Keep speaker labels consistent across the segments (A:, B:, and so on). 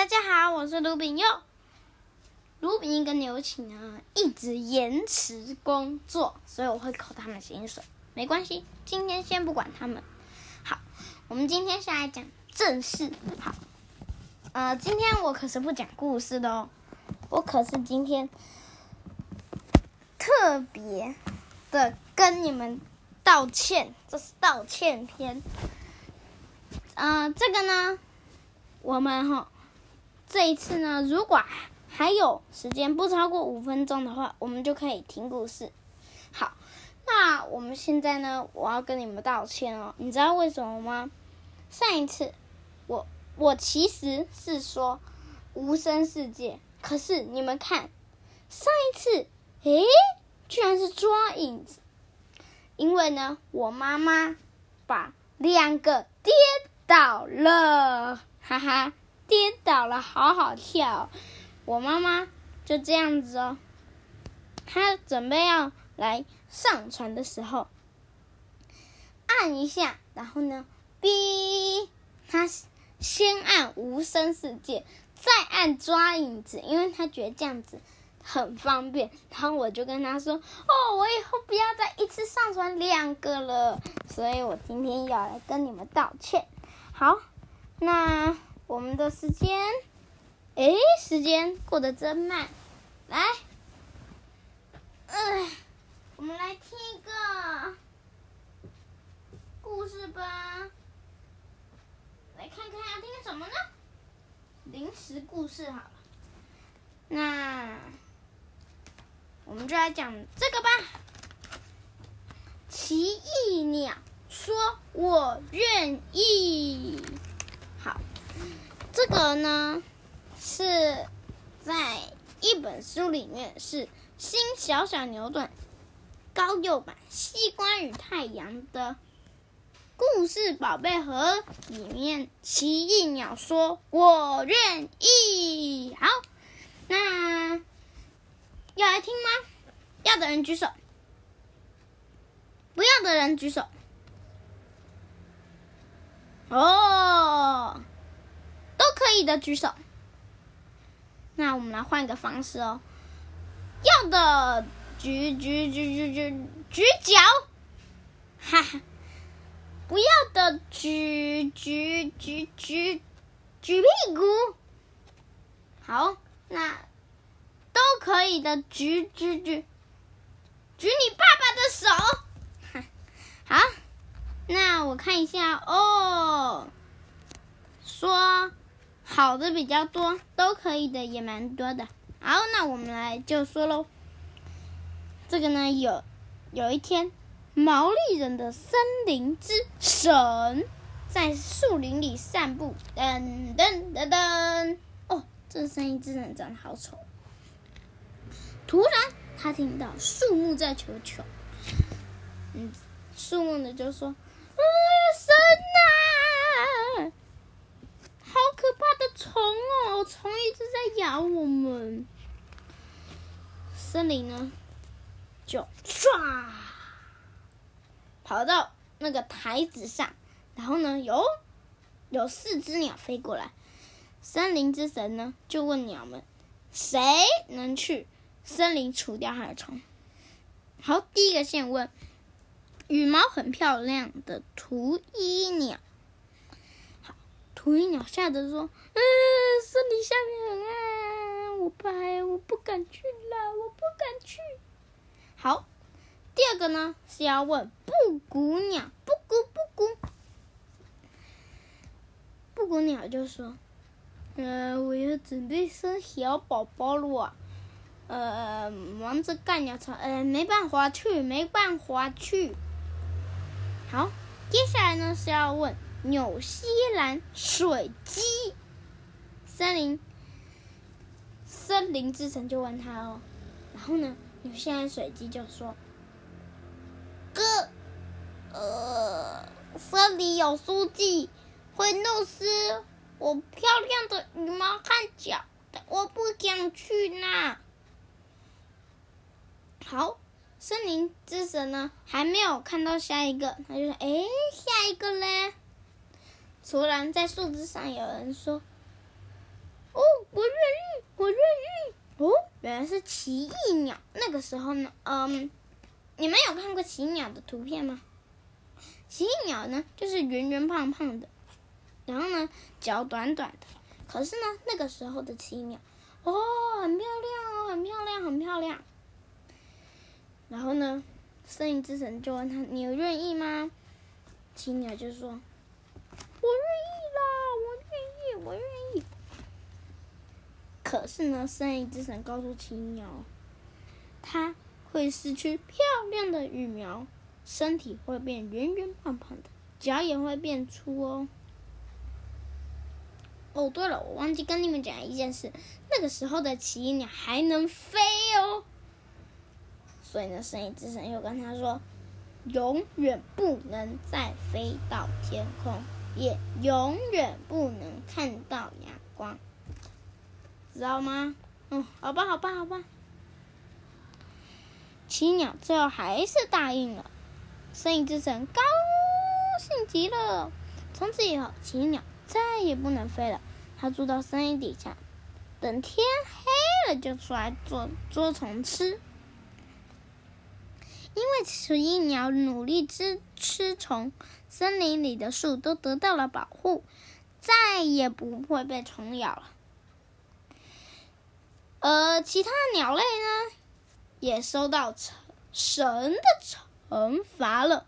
A: 大家好，我是卢炳佑。卢炳跟刘启呢一直延迟工作，所以我会扣他们薪水，没关系。今天先不管他们。好，我们今天先来讲正事。好，呃，今天我可是不讲故事的哦，我可是今天特别的跟你们道歉，这是道歉篇。呃，这个呢，我们哈。这一次呢，如果还有时间不超过五分钟的话，我们就可以听故事。好，那我们现在呢，我要跟你们道歉哦。你知道为什么吗？上一次我我其实是说无声世界，可是你们看，上一次诶，居然是抓影子，因为呢，我妈妈把两个跌倒了，哈哈。跌倒了，好好跳。我妈妈就这样子哦，她准备要来上传的时候，按一下，然后呢，哔，她先按无声世界，再按抓影子，因为她觉得这样子很方便。然后我就跟她说：“哦，我以后不要再一次上传两个了。”所以我今天要来跟你们道歉。好，那。我们的时间，哎，时间过得真慢。来，嗯、我们来听一个故事吧。来看看要听什么呢？临时故事好了。那我们就来讲这个吧。奇异鸟说：“我愿意。”这个呢，是在一本书里面，是《新小小牛顿高幼版西瓜与太阳》的故事宝贝盒里面，奇异鸟说：“我愿意。”好，那要来听吗？要的人举手，不要的人举手。哦。可以的举手。那我们来换一个方式哦。要的举举举举举举脚，哈哈。不要的举举举举举屁股。好，那都可以的举举举举你爸爸的手。好，那我看一下哦。说。好的比较多，都可以的也蛮多的。好，那我们来就说喽。这个呢，有有一天，毛利人的森林之神在树林里散步，噔噔噔噔。哦，这个森林之神长得好丑。突然，他听到树木在求求。嗯，树木呢就说：“啊，神呐！”好可怕虫哦！虫一直在咬我们。森林呢，就唰跑到那个台子上，然后呢，有有四只鸟飞过来。森林之神呢，就问鸟们：谁能去森林除掉它的虫？好，第一个先问羽毛很漂亮的秃衣鸟。秃鹰鸟吓得说：“嗯，森林下面很暗，我怕，我不敢去了，我不敢去。”好，第二个呢是要问布谷鸟，布谷布谷，布谷鸟就说：“嗯、呃，我要准备生小宝宝了，呃，忙着干鸟巢，呃，没办法去，没办法去。”好，接下来呢是要问。纽西兰水鸡，森林森林之神就问他哦，然后呢，纽西兰水鸡就说：“哥，呃，森林有书记会弄湿我漂亮的羽毛和脚，我不想去那。”好，森林之神呢还没有看到下一个，他就说：“哎，下一个嘞？”突然，在树枝上有人说：“哦，我愿意，我愿意。”哦，原来是奇异鸟。那个时候呢，嗯，你们有看过奇异鸟的图片吗？奇异鸟呢，就是圆圆胖胖的，然后呢，脚短短的。可是呢，那个时候的奇异鸟，哦，很漂亮哦，很漂亮，很漂亮。然后呢，森林之神就问他：“你愿意吗？”奇异鸟就说：“我愿意啦，我愿意，我愿意。”可是呢，森林之神告诉奇鸟，它会失去漂亮的羽毛。身体会变圆圆胖胖的，脚也会变粗哦。哦，对了，我忘记跟你们讲一件事，那个时候的奇异鸟还能飞哦。所以呢，森林之神又跟他说，永远不能再飞到天空，也永远不能看到阳光，知道吗？嗯，好吧，好吧，好吧。奇鸟最后还是答应了。森林之神高兴极了。从此以后，奇鸟再也不能飞了。它住到森林底下，等天黑了就出来捉捉虫吃。因为雌鹰鸟努力吃吃虫，森林里的树都得到了保护，再也不会被虫咬了。而其他鸟类呢，也收到神的。惩罚了。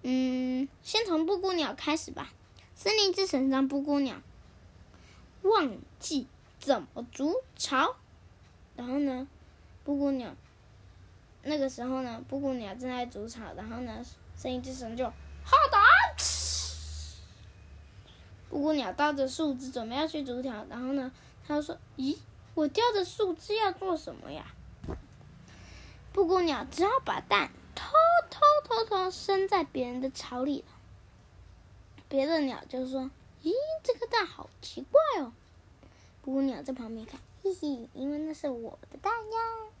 A: 嗯，先从布谷鸟开始吧。森林之神让布谷鸟忘记怎么筑巢，然后呢，布谷鸟那个时候呢，布谷鸟正在筑巢，然后呢，声音之神就好打。布谷鸟叼着树枝准备要去筑巢，然后呢，他就说：“咦，我叼着树枝要做什么呀？”布谷鸟只好把蛋偷偷偷偷生在别人的巢里了。别的鸟就说：“咦，这个蛋好奇怪哦。”布谷鸟在旁边看，嘿嘿，因为那是我的蛋呀。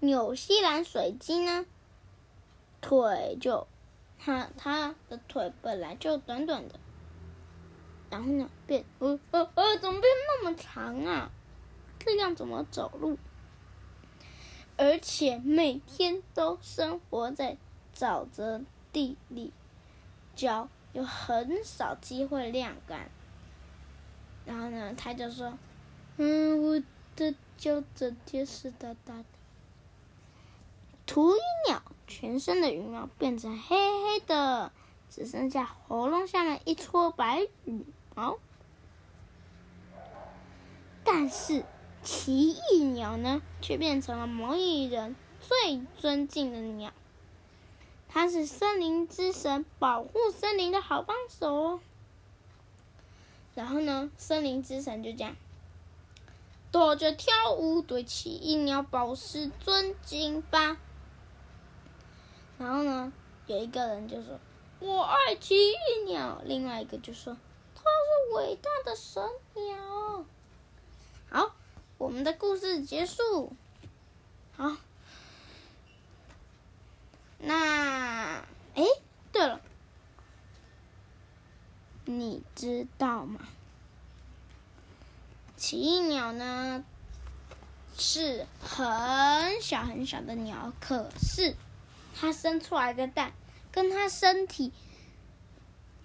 A: 纽西兰水鸡呢，腿就它它的腿本来就短短的，然后呢变呃呃呃，怎么变那么长啊？这样怎么走路？而且每天都生活在沼泽地里，脚有很少机会晾干。然后呢，他就说：“嗯，我的脚整天湿哒哒的。”秃鹰鸟全身的羽毛变成黑黑的，只剩下喉咙下面一撮白羽毛。但是。奇异鸟呢，却变成了某一人最尊敬的鸟。它是森林之神保护森林的好帮手哦。然后呢，森林之神就这样躲着跳舞，对奇异鸟表示尊敬吧。然后呢，有一个人就说：“我爱奇异鸟。”另外一个就说：“它是伟大的神鸟。”好。我们的故事结束。好，那哎，对了，你知道吗？奇异鸟呢，是很小很小的鸟，可是它生出来的蛋跟它身体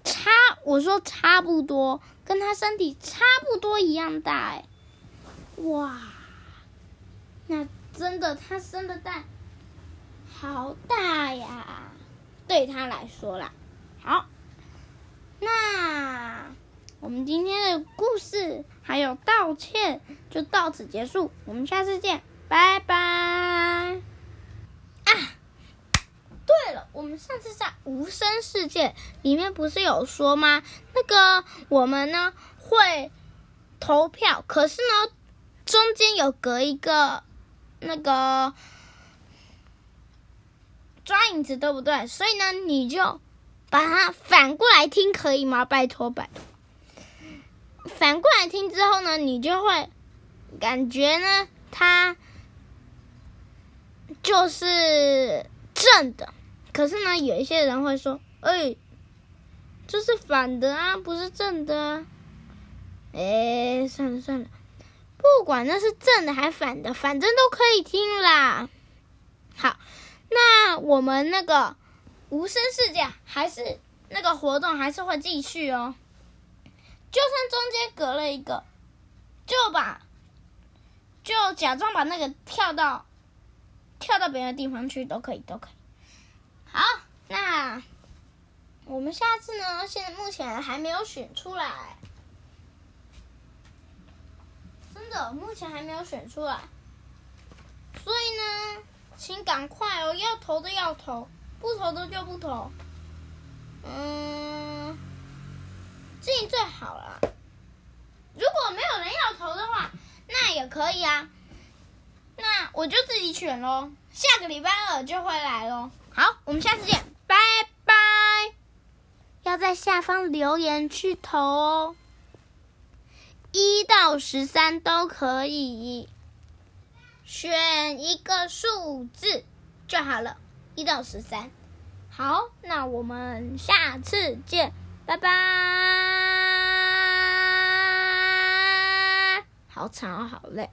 A: 差，我说差不多，跟它身体差不多一样大，哎。哇，那真的，它生的蛋好大呀！对他来说啦，好，那我们今天的故事还有道歉就到此结束，我们下次见，拜拜。啊，对了，我上次在无声世界里面不是有说吗？那个我们呢会投票，可是呢。中间有隔一个那个抓影子，对不对？所以呢，你就把它反过来听，可以吗？拜托，拜托。反过来听之后呢，你就会感觉呢，它就是正的。可是呢，有一些人会说：“哎，这是反的啊，不是正的啊。”哎，算了算了，不管那是正的还反的，反正都可以听啦。好，那我们那个无声世界还是那个活动还是会继续哦。就算中间隔了一个，就把就假装把那个跳到跳到别的地方去都可以，都可以。好，那。我们下次呢？现在目前还没有选出来，真的，目前还没有选出来。所以呢，请赶快哦，要投的要投，不投的就不投。嗯，这样最好了。如果没有人要投的话，那也可以啊。那我就自己选喽。下个礼拜二就会来喽。好，我们下次见，拜拜。要在下方留言去投哦，一到十三都可以，选一个数字就好了，一到十三。好，那我们下次见，拜拜。好长，好累。